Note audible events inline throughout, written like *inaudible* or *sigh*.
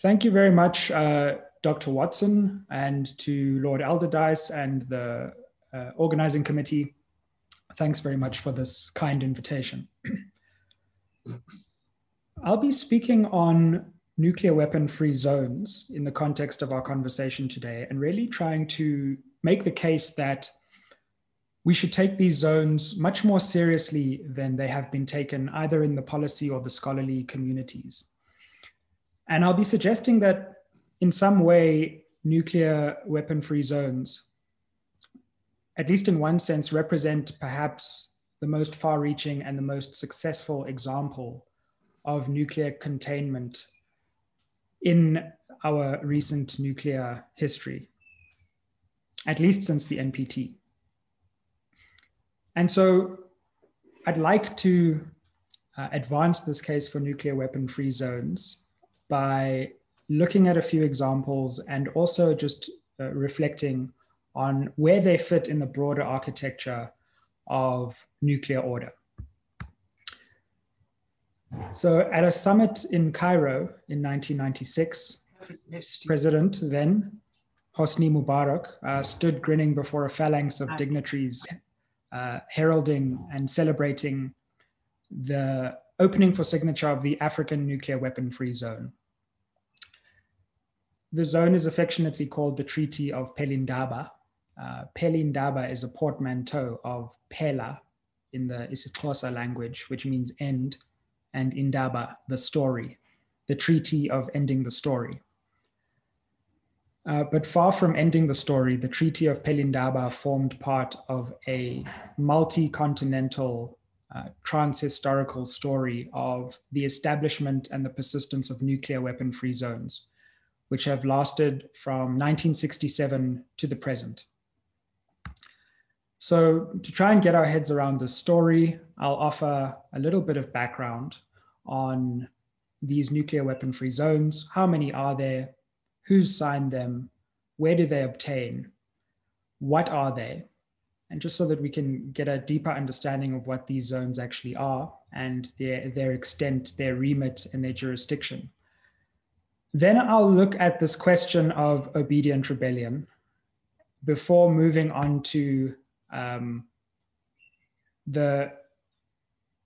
Thank you very much, uh, Dr. Watson, and to Lord Alderdice and the uh, organizing committee. Thanks very much for this kind invitation. *clears throat* I'll be speaking on nuclear weapon free zones in the context of our conversation today and really trying to make the case that we should take these zones much more seriously than they have been taken either in the policy or the scholarly communities. And I'll be suggesting that in some way, nuclear weapon free zones, at least in one sense, represent perhaps the most far reaching and the most successful example of nuclear containment in our recent nuclear history, at least since the NPT. And so I'd like to uh, advance this case for nuclear weapon free zones by looking at a few examples and also just uh, reflecting on where they fit in the broader architecture of nuclear order. So, at a summit in Cairo in 1996, President then Hosni Mubarak uh, stood grinning before a phalanx of dignitaries, uh, heralding and celebrating the opening for signature of the African nuclear weapon free zone. The zone is affectionately called the Treaty of Pelindaba. Uh, Pelindaba is a portmanteau of Pela in the isiXhosa language, which means end, and Indaba, the story, the treaty of ending the story. Uh, but far from ending the story, the Treaty of Pelindaba formed part of a multi continental uh, trans-historical story of the establishment and the persistence of nuclear weapon free zones, which have lasted from 1967 to the present. So to try and get our heads around this story, I'll offer a little bit of background on these nuclear weapon free zones. How many are there? Who's signed them? Where do they obtain? What are they? And just so that we can get a deeper understanding of what these zones actually are and their, their extent, their remit, and their jurisdiction. Then I'll look at this question of obedient rebellion before moving on to um, the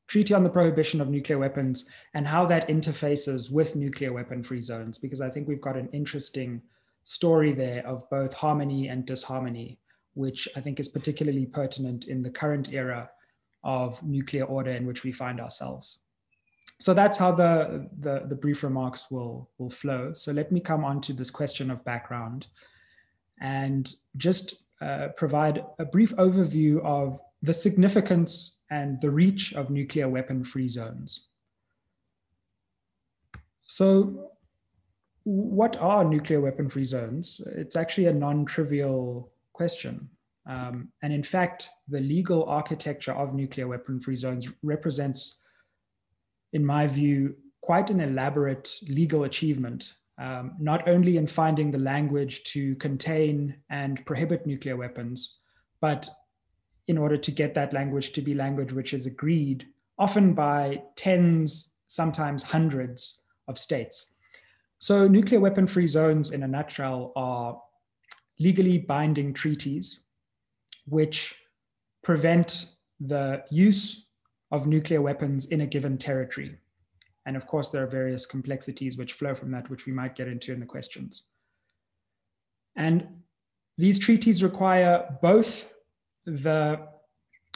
Treaty on the Prohibition of Nuclear Weapons and how that interfaces with nuclear weapon free zones, because I think we've got an interesting story there of both harmony and disharmony which I think is particularly pertinent in the current era of nuclear order in which we find ourselves. So that's how the, the, the, brief remarks will, will flow. So let me come on to this question of background and just uh, provide a brief overview of the significance and the reach of nuclear weapon free zones. So what are nuclear weapon free zones? It's actually a non-trivial question. Um, and in fact, the legal architecture of nuclear weapon free zones represents, in my view, quite an elaborate legal achievement, um, not only in finding the language to contain and prohibit nuclear weapons, but in order to get that language to be language which is agreed, often by tens, sometimes hundreds of states. So, nuclear weapon free zones, in a nutshell, are legally binding treaties which prevent the use of nuclear weapons in a given territory. And of course, there are various complexities which flow from that, which we might get into in the questions. And these treaties require both the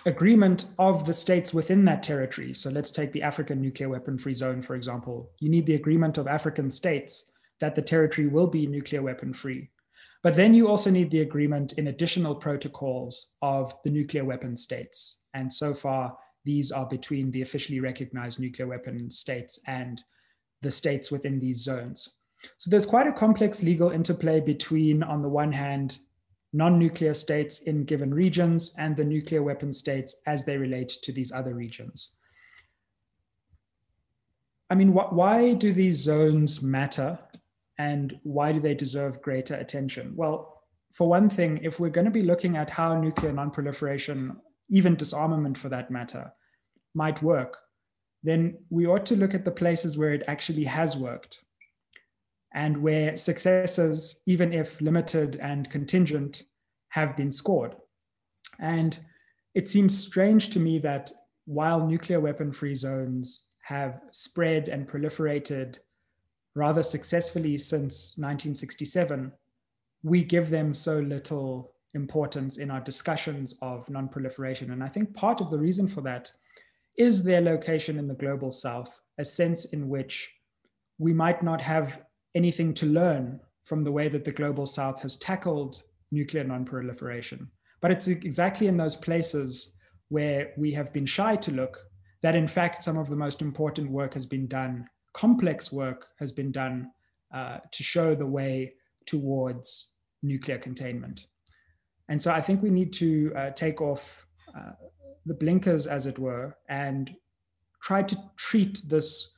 agreement of the states within that territory. So let's take the African nuclear weapon free zone, for example. You need the agreement of African states that the territory will be nuclear weapon free. But then you also need the agreement in additional protocols of the nuclear weapon states. And so far, these are between the officially recognized nuclear weapon states and the states within these zones. So there's quite a complex legal interplay between, on the one hand, non nuclear states in given regions and the nuclear weapon states as they relate to these other regions. I mean, wh- why do these zones matter and why do they deserve greater attention? Well, for one thing, if we're going to be looking at how nuclear nonproliferation, even disarmament for that matter, might work, then we ought to look at the places where it actually has worked. and where successes, even if limited and contingent, have been scored. And it seems strange to me that while nuclear weapon free zones have spread and proliferated rather successfully since 1967, we give them so little importance in our discussions of non-proliferation. And I think part of the reason for that is their location in the global south, a sense in which we might not have anything to learn from the way that the global south has tackled nuclear non-proliferation. But it's exactly in those places where we have been shy to look that in fact some of the most important work has been done, complex work has been done uh, to show the way towards nuclear containment. And so I think we need to uh, take off uh, the blinkers, as it were, and try to treat this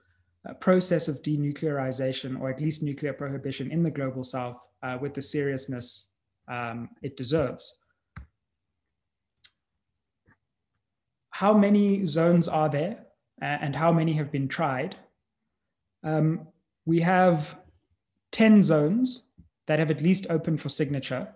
uh, process of denuclearization, or at least nuclear prohibition in the global south, uh, with the seriousness um, it deserves. How many zones are there, and how many have been tried? Um, we have 10 zones that have at least opened for signature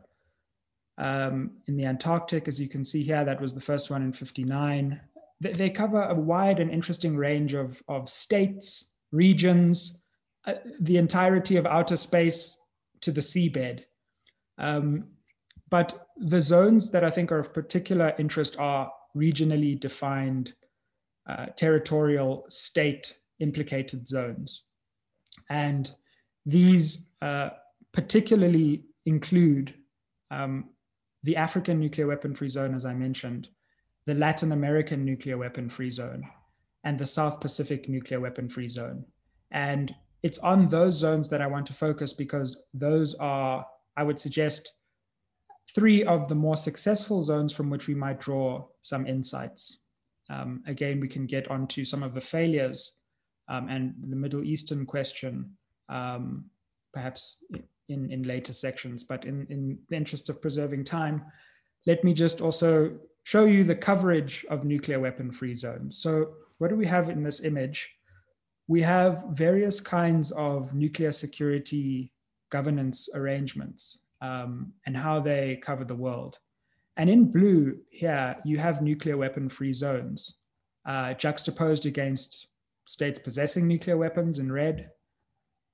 um, in the Antarctic, as you can see here, that was the first one in 59. They, they cover a wide and interesting range of, of states, regions, uh, the entirety of outer space to the seabed. Um, but the zones that I think are of particular interest are regionally defined uh, territorial state implicated zones. And these uh, particularly include um, the African nuclear weapon free zone, as I mentioned, the Latin American nuclear weapon free zone, and the South Pacific nuclear weapon free zone. And it's on those zones that I want to focus because those are, I would suggest, three of the more successful zones from which we might draw some insights. Um, again, we can get onto some of the failures um, and the Middle Eastern question, um, perhaps in, in later sections. But in, in the interest of preserving time, let me just also show you the coverage of nuclear weapon free zones. So what do we have in this image? We have various kinds of nuclear security governance arrangements um, and how they cover the world. And in blue here, you have nuclear weapon free zones uh, juxtaposed against states possessing nuclear weapons in red,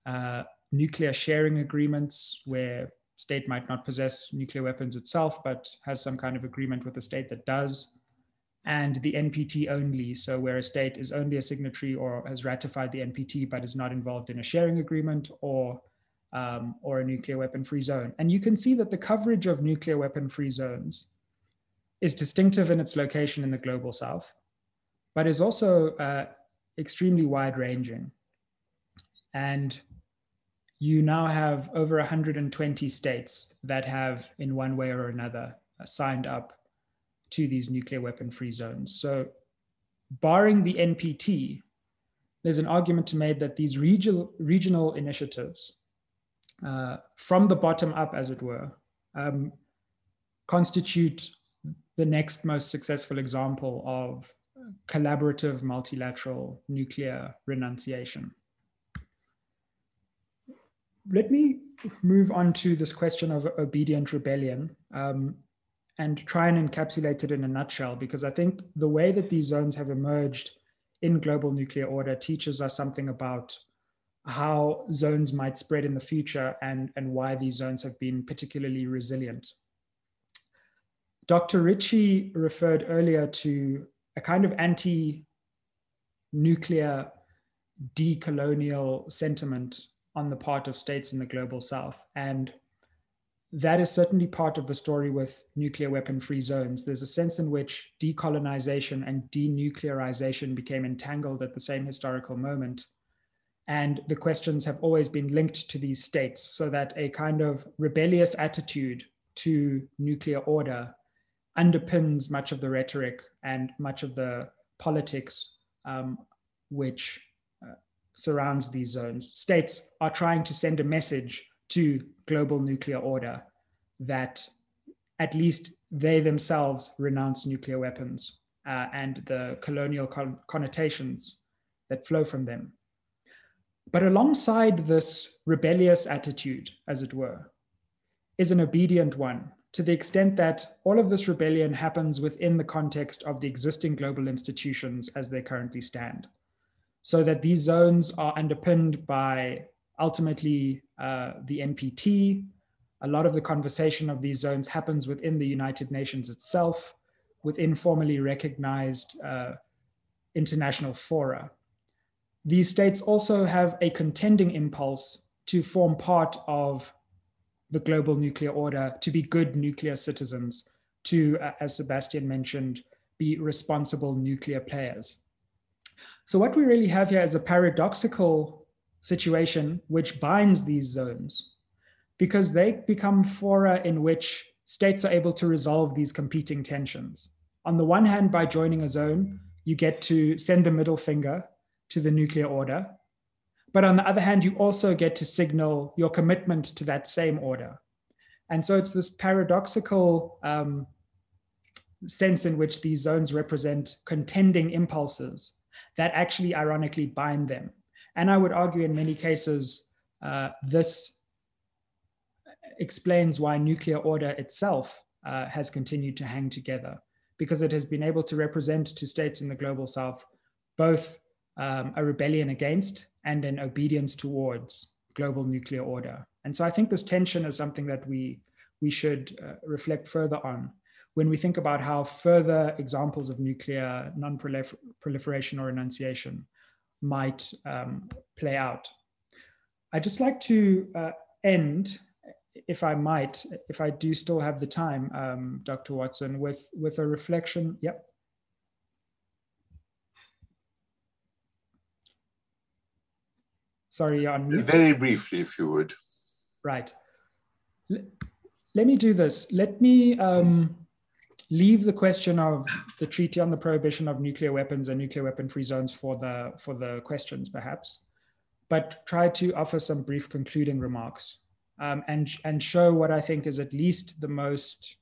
uh, nuclear sharing agreements where state might not possess nuclear weapons itself, but has some kind of agreement with the state that does. And the NPT only, so where a state is only a signatory or has ratified the NPT but is not involved in a sharing agreement or um, or a nuclear weapon free zone. And you can see that the coverage of nuclear weapon free zones is distinctive in its location in the global south, but is also uh, extremely wide ranging. And you now have over 120 states that have, in one way or another, uh, signed up to these nuclear weapon free zones. So, barring the NPT, there's an argument to made that these regional, regional initiatives, uh, from the bottom up, as it were, um, constitute the next most successful example of collaborative multilateral nuclear renunciation let me move on to this question of obedient rebellion um, and try and encapsulate it in a nutshell, because I think the way that these zones have emerged in global nuclear order teaches us something about how zones might spread in the future and, and why these zones have been particularly resilient. Dr. Ritchie referred earlier to a kind of anti nuclear decolonial sentiment on the part of states in the global south. And that is certainly part of the story with nuclear weapon free zones. There's a sense in which decolonization and denuclearization became entangled at the same historical moment. And the questions have always been linked to these states, so that a kind of rebellious attitude to nuclear order underpins much of the rhetoric and much of the politics um, which surrounds these zones. States are trying to send a message to global nuclear order that at least they themselves renounce nuclear weapons uh, and the colonial con- connotations that flow from them. But alongside this rebellious attitude, as it were, is an obedient one to the extent that all of this rebellion happens within the context of the existing global institutions as they currently stand. So that these zones are underpinned by ultimately uh, the NPT. A lot of the conversation of these zones happens within the United Nations itself, within formally recognized uh, international fora. These states also have a contending impulse to form part of the global nuclear order, to be good nuclear citizens, to, uh, as Sebastian mentioned, be responsible nuclear players. So, what we really have here is a paradoxical situation which binds these zones because they become fora in which states are able to resolve these competing tensions. On the one hand, by joining a zone, you get to send the middle finger to the nuclear order. But on the other hand, you also get to signal your commitment to that same order. And so it's this paradoxical um, sense in which these zones represent contending impulses that actually ironically bind them. And I would argue in many cases, uh, this explains why nuclear order itself uh, has continued to hang together because it has been able to represent to states in the global south both um, a rebellion against and an obedience towards global nuclear order. And so I think this tension is something that we, we should uh, reflect further on when we think about how further examples of nuclear non-proliferation or renunciation might um, play out. I'd just like to uh, end, if I might, if I do still have the time, um, Dr. Watson, with, with a reflection. Yep. Sorry, you're on mute. Very briefly, if you would. Right. L let me do this. Let me um, leave the question of the treaty on the prohibition of nuclear weapons and nuclear weapon free zones for the for the questions, perhaps, but try to offer some brief concluding remarks um, and and show what I think is at least the most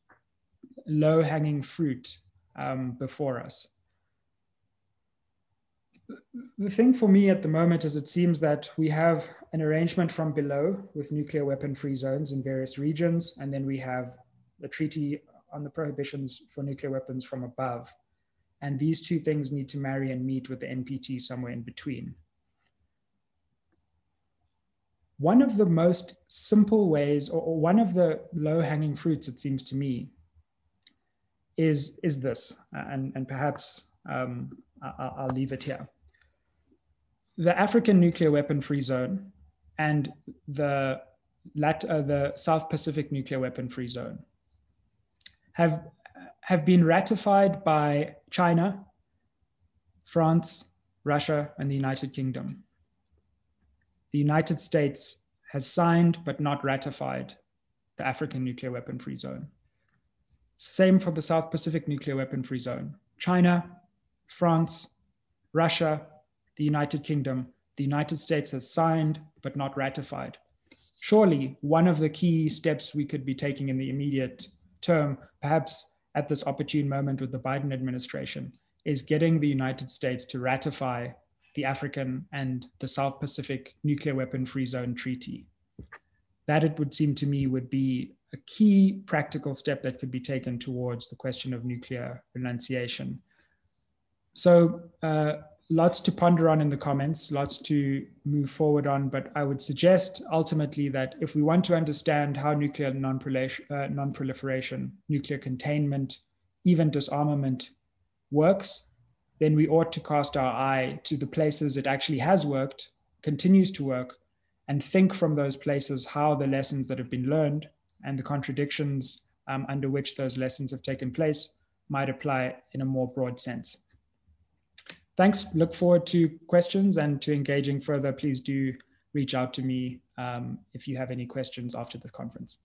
low hanging fruit um, before us the thing for me at the moment is it seems that we have an arrangement from below with nuclear weapon free zones in various regions, and then we have the treaty on the prohibitions for nuclear weapons from above. And these two things need to marry and meet with the NPT somewhere in between. One of the most simple ways, or, one of the low hanging fruits, it seems to me, is, is this. And, and perhaps um, I'll, leave it here the African nuclear weapon free zone and the, Lat- uh, the South Pacific nuclear weapon free zone have, have been ratified by China, France, Russia, and the United Kingdom. The United States has signed but not ratified the African nuclear weapon free zone. Same for the South Pacific nuclear weapon free zone. China, France, Russia, the United Kingdom, the United States has signed but not ratified. Surely, one of the key steps we could be taking in the immediate term, perhaps at this opportune moment with the Biden administration, is getting the United States to ratify the African and the South Pacific Nuclear Weapon Free Zone Treaty. That, it would seem to me, would be a key practical step that could be taken towards the question of nuclear renunciation. So, uh, lots to ponder on in the comments, lots to move forward on. But I would suggest ultimately that if we want to understand how nuclear uh, non-proliferation, nuclear containment, even disarmament works, then we ought to cast our eye to the places it actually has worked, continues to work, and think from those places how the lessons that have been learned and the contradictions um, under which those lessons have taken place might apply in a more broad sense thanks. Look forward to questions and to engaging further. Please do reach out to me um, if you have any questions after the conference.